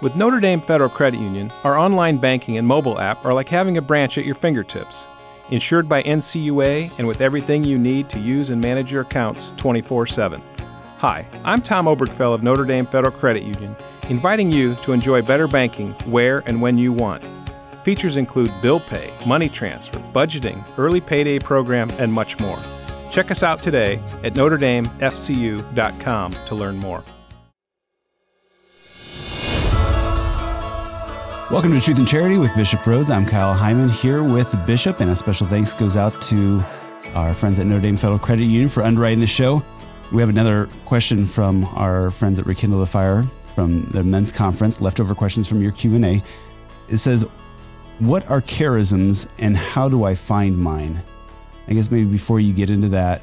With Notre Dame Federal Credit Union, our online banking and mobile app are like having a branch at your fingertips. Insured by NCUA and with everything you need to use and manage your accounts 24 7. Hi, I'm Tom Obergfell of Notre Dame Federal Credit Union, inviting you to enjoy better banking where and when you want. Features include bill pay, money transfer, budgeting, early payday program, and much more. Check us out today at NotreDameFCU.com to learn more. Welcome to Truth and Charity with Bishop Rhoades. I'm Kyle Hyman here with Bishop, and a special thanks goes out to our friends at Notre Dame Federal Credit Union for underwriting the show. We have another question from our friends at Rekindle the Fire from the men's conference, leftover questions from your Q&A. It says, what are charisms and how do I find mine? I guess maybe before you get into that,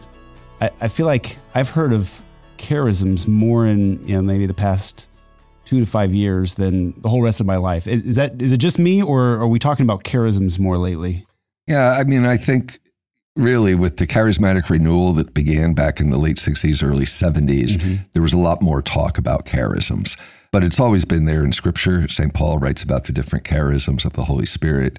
I, I feel like I've heard of charisms more in, you know, maybe the past two to five years than the whole rest of my life. Is, is that is it just me, or are we talking about charisms more lately? Yeah, I mean, I think really with the charismatic renewal that began back in the late 60s, early 70s, mm-hmm. there was a lot more talk about charisms. But it's always been there in scripture. St. Paul writes about the different charisms of the Holy Spirit.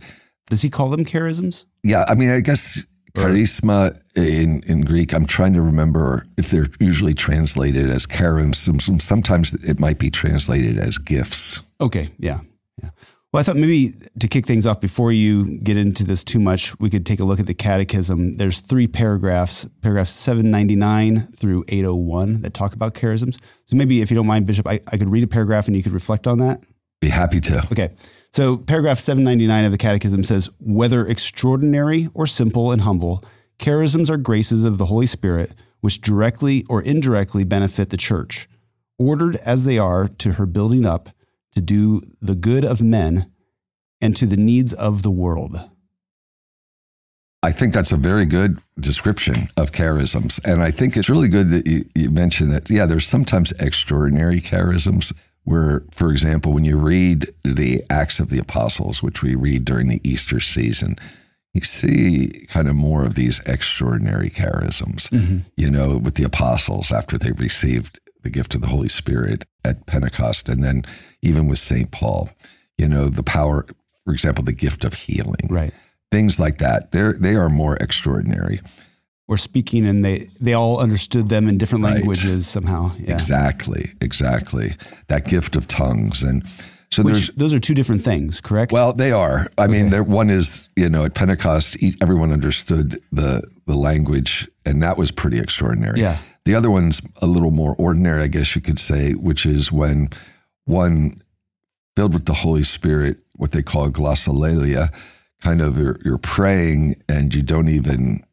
Does he call them charisms? Yeah, I mean, I guess Charisma in, in Greek, I'm trying to remember if they're usually translated as charism. Sometimes it might be translated as gifts. Okay, yeah, yeah. Well, I thought maybe to kick things off before you get into this too much, we could take a look at the catechism. There's three paragraphs, paragraphs 799 through 801 that talk about charisms. So maybe if you don't mind, Bishop, I, I could read a paragraph and you could reflect on that. Be happy to. Okay. So, paragraph 799 of the Catechism says whether extraordinary or simple and humble, charisms are graces of the Holy Spirit which directly or indirectly benefit the church, ordered as they are to her building up to do the good of men and to the needs of the world. I think that's a very good description of charisms. And I think it's really good that you, you mentioned that, yeah, there's sometimes extraordinary charisms where, for example, when you read the Acts of the Apostles, which we read during the Easter season, you see kind of more of these extraordinary charisms, mm-hmm. you know, with the apostles after they received the gift of the Holy Spirit at Pentecost. And then even with St. Paul, you know, the power, for example, the gift of healing. Right. Things like that. They're, they are more extraordinary were speaking and they they all understood them in different languages somehow. Yeah. Exactly, exactly. That gift of tongues and so Which, those are two different things, correct? Well, they are. I okay. mean, one is you know at Pentecost, everyone understood the the language, and that was pretty extraordinary. Yeah. The other one's a little more ordinary, I guess you could say, which is when one filled with the Holy Spirit, what they call glossolalia, kind of you're, you're praying and you don't even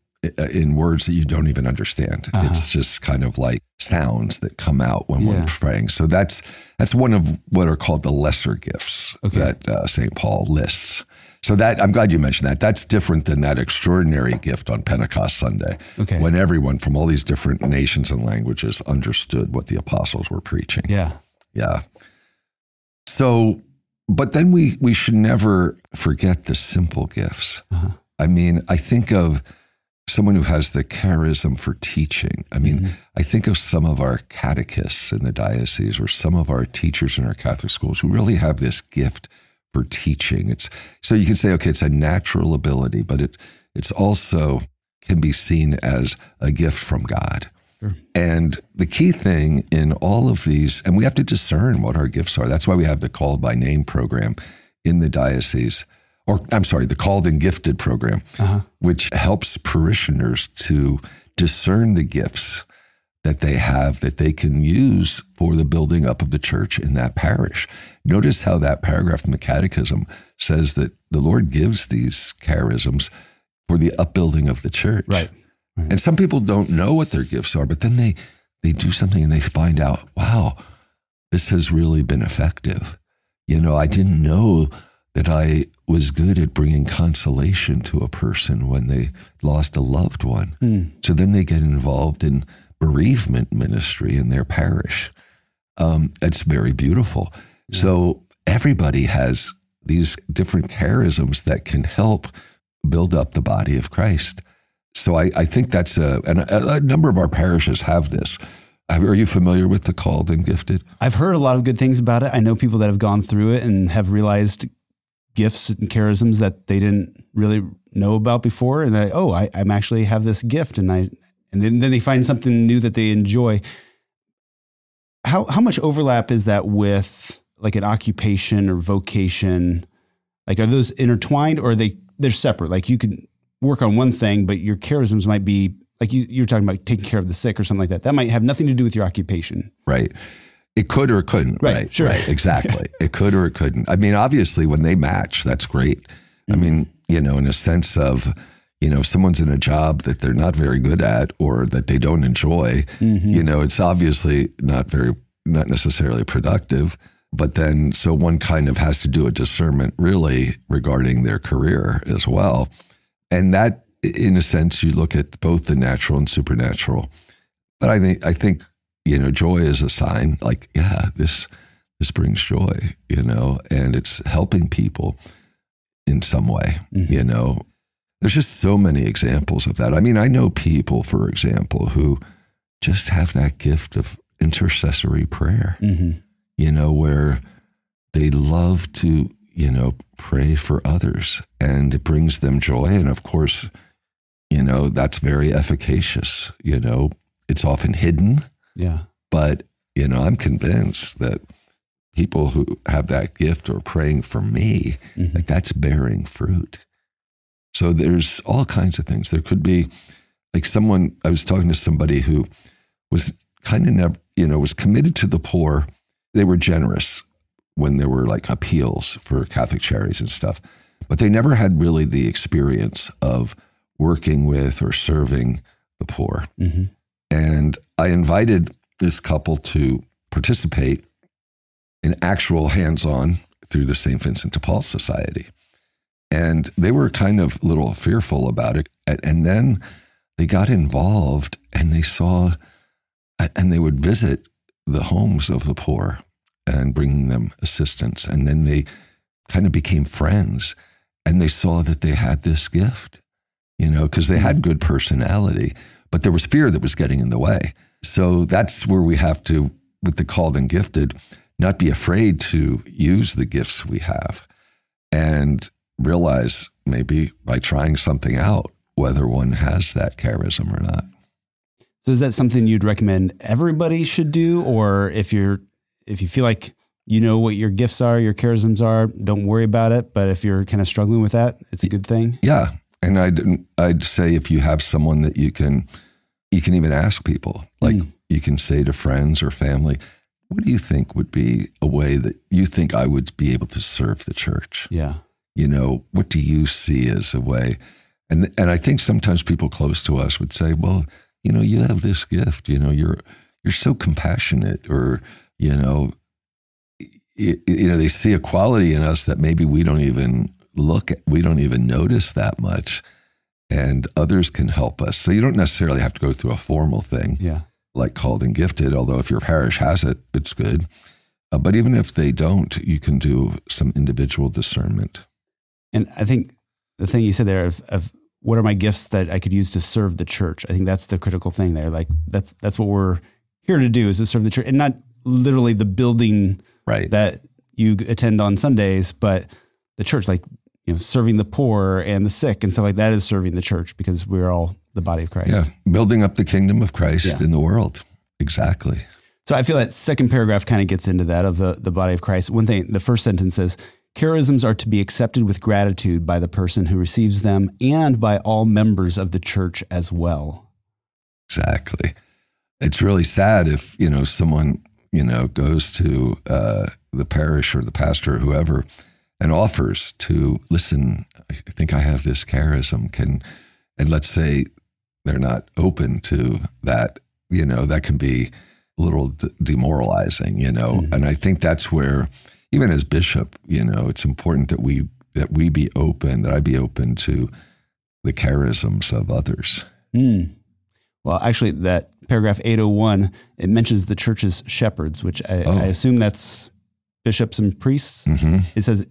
in words that you don't even understand. Uh-huh. It's just kind of like sounds that come out when yeah. we're praying. So that's that's one of what are called the lesser gifts okay. that uh, St. Paul lists. So that I'm glad you mentioned that. That's different than that extraordinary gift on Pentecost Sunday, okay. when everyone from all these different nations and languages understood what the apostles were preaching. Yeah, yeah. So, but then we we should never forget the simple gifts. Uh-huh. I mean, I think of someone who has the charism for teaching. I mean, mm-hmm. I think of some of our catechists in the diocese or some of our teachers in our Catholic schools who really have this gift for teaching. It's so you can say, okay, it's a natural ability, but it it's also can be seen as a gift from God. Sure. And the key thing in all of these, and we have to discern what our gifts are. That's why we have the called by name program in the diocese or I'm sorry, the Called and Gifted program, uh-huh. which helps parishioners to discern the gifts that they have that they can use for the building up of the church in that parish. Notice how that paragraph in the Catechism says that the Lord gives these charisms for the upbuilding of the church. Right. right. And some people don't know what their gifts are, but then they they do something and they find out, wow, this has really been effective. You know, I didn't know that I was good at bringing consolation to a person when they lost a loved one. Mm. So then they get involved in bereavement ministry in their parish. Um, it's very beautiful. Yeah. So everybody has these different charisms that can help build up the body of Christ. So I, I think that's a, and a, a number of our parishes have this. Are you familiar with the called and gifted? I've heard a lot of good things about it. I know people that have gone through it and have realized gifts and charisms that they didn't really know about before, and that oh, I, I'm actually have this gift, and I and then, then they find something new that they enjoy. How how much overlap is that with like an occupation or vocation? Like, are those intertwined or are they they're separate? Like, you can work on one thing, but your charisms might be like you, you're talking about taking care of the sick or something like that. That might have nothing to do with your occupation. Right. It could or it couldn't. Right, Right. sure. Right. Exactly. it could or it couldn't. I mean, obviously, when they match, that's great. I mean, you know, in a sense of, you know, if someone's in a job that they're not very good at or that they don't enjoy, mm-hmm. you know, it's obviously not very, not necessarily productive. But then, so one kind of has to do a discernment really regarding their career as well. And that, in a sense, you look at both the natural and supernatural. But I think, I think, you know, joy is a sign like, yeah, this, this brings joy, you know, and it's helping people in some way, Mhm. you know. There's just so many examples of that. I mean, I know people, for example, who just have that gift of intercessory prayer, Mm-hmm. you know, where they love to, you know, pray for others and it brings them joy. And of course, you know, that's very efficacious. You know, it's often hidden, Yeah. but, you know, I'm convinced that people who have that gift are praying for me, Mhm. like that's bearing fruit. So there's all kinds of things. There could be like someone, I was talking to somebody who was kind of never, you know, was committed to the poor. They were generous when there were like appeals for Catholic charities and stuff, but they never had really the experience of working with or serving the poor. Mm-hmm. And I invited this couple to participate in actual hands on through the St. Vincent de Paul Society. And they were kind of a little fearful about it. And- then they got involved and they saw, and they would visit the homes of the poor and bringing them assistance. And then they kind of became friends and they saw that they had this gift, you know, because they had mm-hmm. good personality, but there was fear that was getting in the way. So that's where we have to, with the called and gifted, not be afraid to use the gifts we have and realize maybe by trying something out whether one has that charism or not. So is that something you'd recommend everybody should do, or if you're if you feel like you know what your gifts are, your charisms are, don't worry about it. But if you're kind of struggling with that, it's a good thing. Yeah, and I'd I'd say if you have someone that you can you can even ask people like Mm. you can say to friends or family, what do you think would be a way that you think I would be able to serve the church? Yeah. you know what do you see as a way and and i think sometimes people close to us would say well you know you have this gift you know you're you're so compassionate or you know you, you know they see a quality in us that maybe we don't even look at we don't even notice that much and others can help us so you don't necessarily have to go through a formal thing Yeah. like called and gifted although if your parish has it it's good uh, but even if they don't you can do some individual discernment And I think the thing you said there of, of what are my gifts that I could use to serve the church? I think that's the critical thing there. Like that's that's what we're here to do is to serve the church and not literally the building right that you attend on Sundays, but the church, like you know, serving the poor and the sick and stuff like that is serving the church because we're all the body of Christ. Yeah, building up the kingdom of Christ Yeah. in the world. Exactly. So I feel that second paragraph kind of gets into that of the, the body of Christ. One thing, the first sentence says, charisms are to be accepted with gratitude by the person who receives them and by all members of the church as well. Exactly. It's really sad if, you know, someone, you know, goes to uh, the parish or the pastor or whoever and offers to listen, I think I have this charism. Can, and let's say they're not open to that, you know, that can be a little d- demoralizing, you know. Mhm. And I think that's where, even as bishop, you know, it's important that we that we be open, that I be open to the charisms of others. Hmm. Well, actually, that paragraph 801, it mentions the church's shepherds, which I, Oh. I assume that's bishops and priests. hmm It says,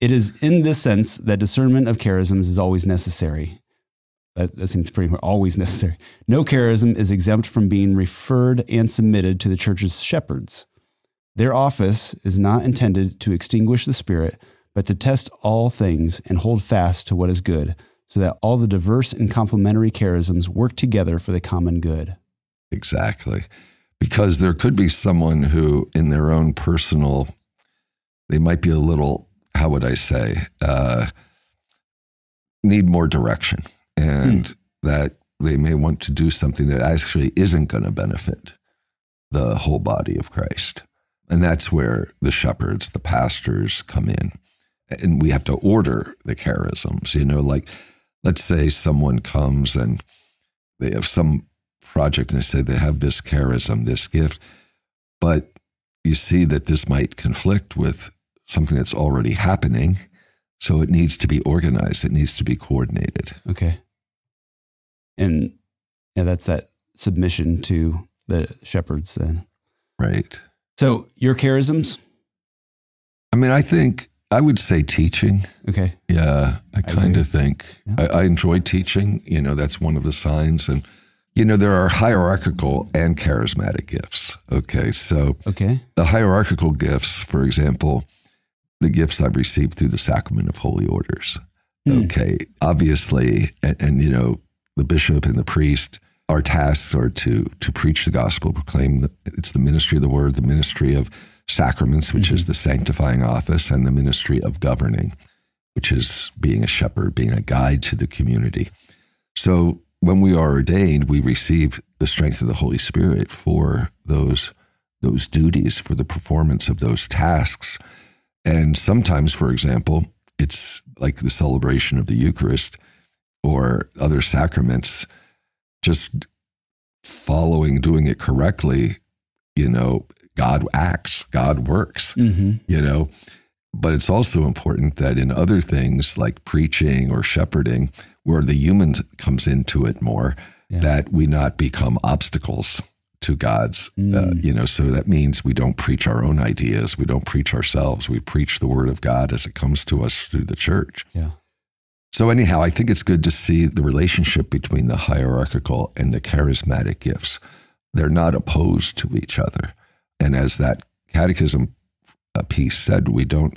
It is in this sense that discernment of charisms is always necessary. that, that seems pretty much always necessary. No charism is exempt from being referred and submitted to the church's shepherds. Their office is not intended to extinguish the Spirit, but to test all things and hold fast to what is good, so that all the diverse and complementary charisms work together for the common good. Exactly. Because there could be someone who, in their own personal, they might be a little, how would I say, uh, need more direction. And mm. that they may want to do something that actually isn't going to benefit the whole body of Christ. And that's where the shepherds, the pastors come in. And we have to order the charisms, you know, like let's say someone comes and they have some project and they say they have this charism, this gift, but you see that this might conflict with something that's already happening. So it needs to be organized, it needs to be coordinated. Okay. And yeah, that's that submission to the shepherds then. Right. So your charisms? I mean, I think I would say teaching. Okay. Yeah, I kind of think yeah. I, I, enjoy teaching. You know, that's one of the signs. And, you know, there are hierarchical and charismatic gifts. Okay. So, okay. The hierarchical gifts, for example, the gifts I've received through the sacrament of holy orders. Hmm. Okay. Obviously, and, and, you know, the bishop and the priest our tasks are to to preach the gospel, proclaim the, it's the ministry of the word, the ministry of sacraments, which mm-hmm. is the sanctifying office, and the ministry of governing, which is being a shepherd, being a guide to the community. So when we are ordained, we receive the strength of the Holy Spirit for those those duties, for the performance of those tasks. And sometimes, for example, it's like the celebration of the Eucharist or other sacraments just following, doing it correctly, you know, God acts, God works, mm-hmm. you know. But it's also important that in other things like preaching or shepherding, where the human comes into it more, yeah. that we not become obstacles to God's, uh, mm. uh, you know, so that means we don't preach our own ideas. We don't preach ourselves. We preach the word of God as it comes to us through the church. Yeah. So, anyhow, I think it's good to see the relationship between the hierarchical and the charismatic gifts. They're not opposed to each other. And as that catechism uh, piece said, we don't,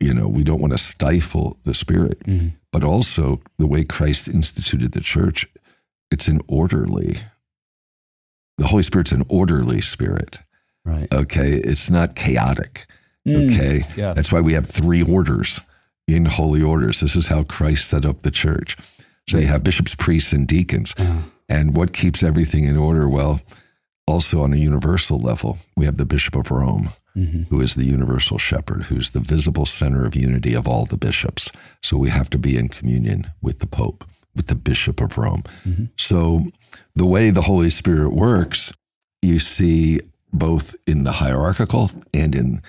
you know, we don't want to stifle the spirit, mm-hmm. but also the way Christ instituted the church, it's an orderly, the Holy Spirit's an orderly spirit. Right. Okay. It's not chaotic. Mm. Okay. Yeah. That's why we have three orders in holy orders. This is how Christ set up the church. So you have bishops, priests, and deacons. Yeah. And what keeps everything in order? Well, also on a universal level, we have the Bishop of Rome, mm-hmm. who is the universal shepherd, who's the visible center of unity of all the bishops. So we have to be in communion with the Pope, with the Bishop of Rome. Mm-hmm. So the way the Holy Spirit works, you see both in the hierarchical and in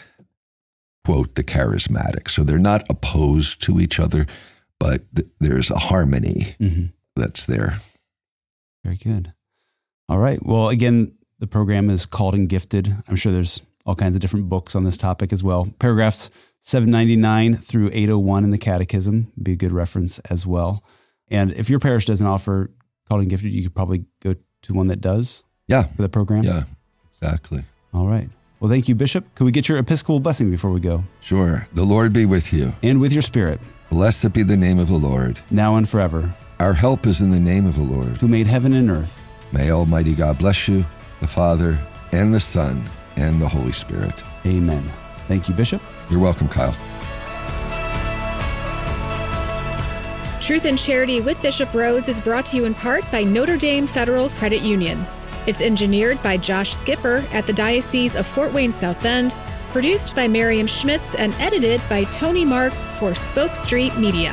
quote, the charismatic. So they're not opposed to each other, but th- there's a harmony mm-hmm. that's there. Very good. All right. Well, again, the program is called and gifted. I'm sure there's all kinds of different books on this topic as well. Paragraphs 799 through 801 in the Catechism be a good reference as well. And if your parish doesn't offer called and gifted, you could probably go to one that does. Yeah. For the program. Yeah. Exactly. All right. Well, thank you, Bishop. Could we get your Episcopal blessing before we go? Sure. The Lord be with you. And with your spirit. Blessed be the name of the Lord. Now and forever. Our help is in the name of the Lord. Who made heaven and earth. May Almighty God bless you, the Father, and the Son, and the Holy Spirit. Amen. Thank you, Bishop. You're welcome, Kyle. Truth and Charity with Bishop Rhoades is brought to you in part by Notre Dame Federal Credit Union. It's engineered by Josh Skipper at the Diocese of Fort Wayne South Bend, produced by Miriam Schmitz, and edited by Tony Marks for Spoke Street Media.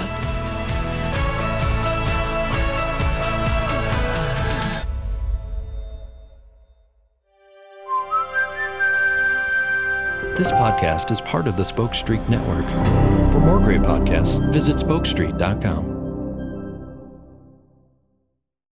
This podcast is part of the Spoke Street Network. For more great podcasts, visit spokestreet.com.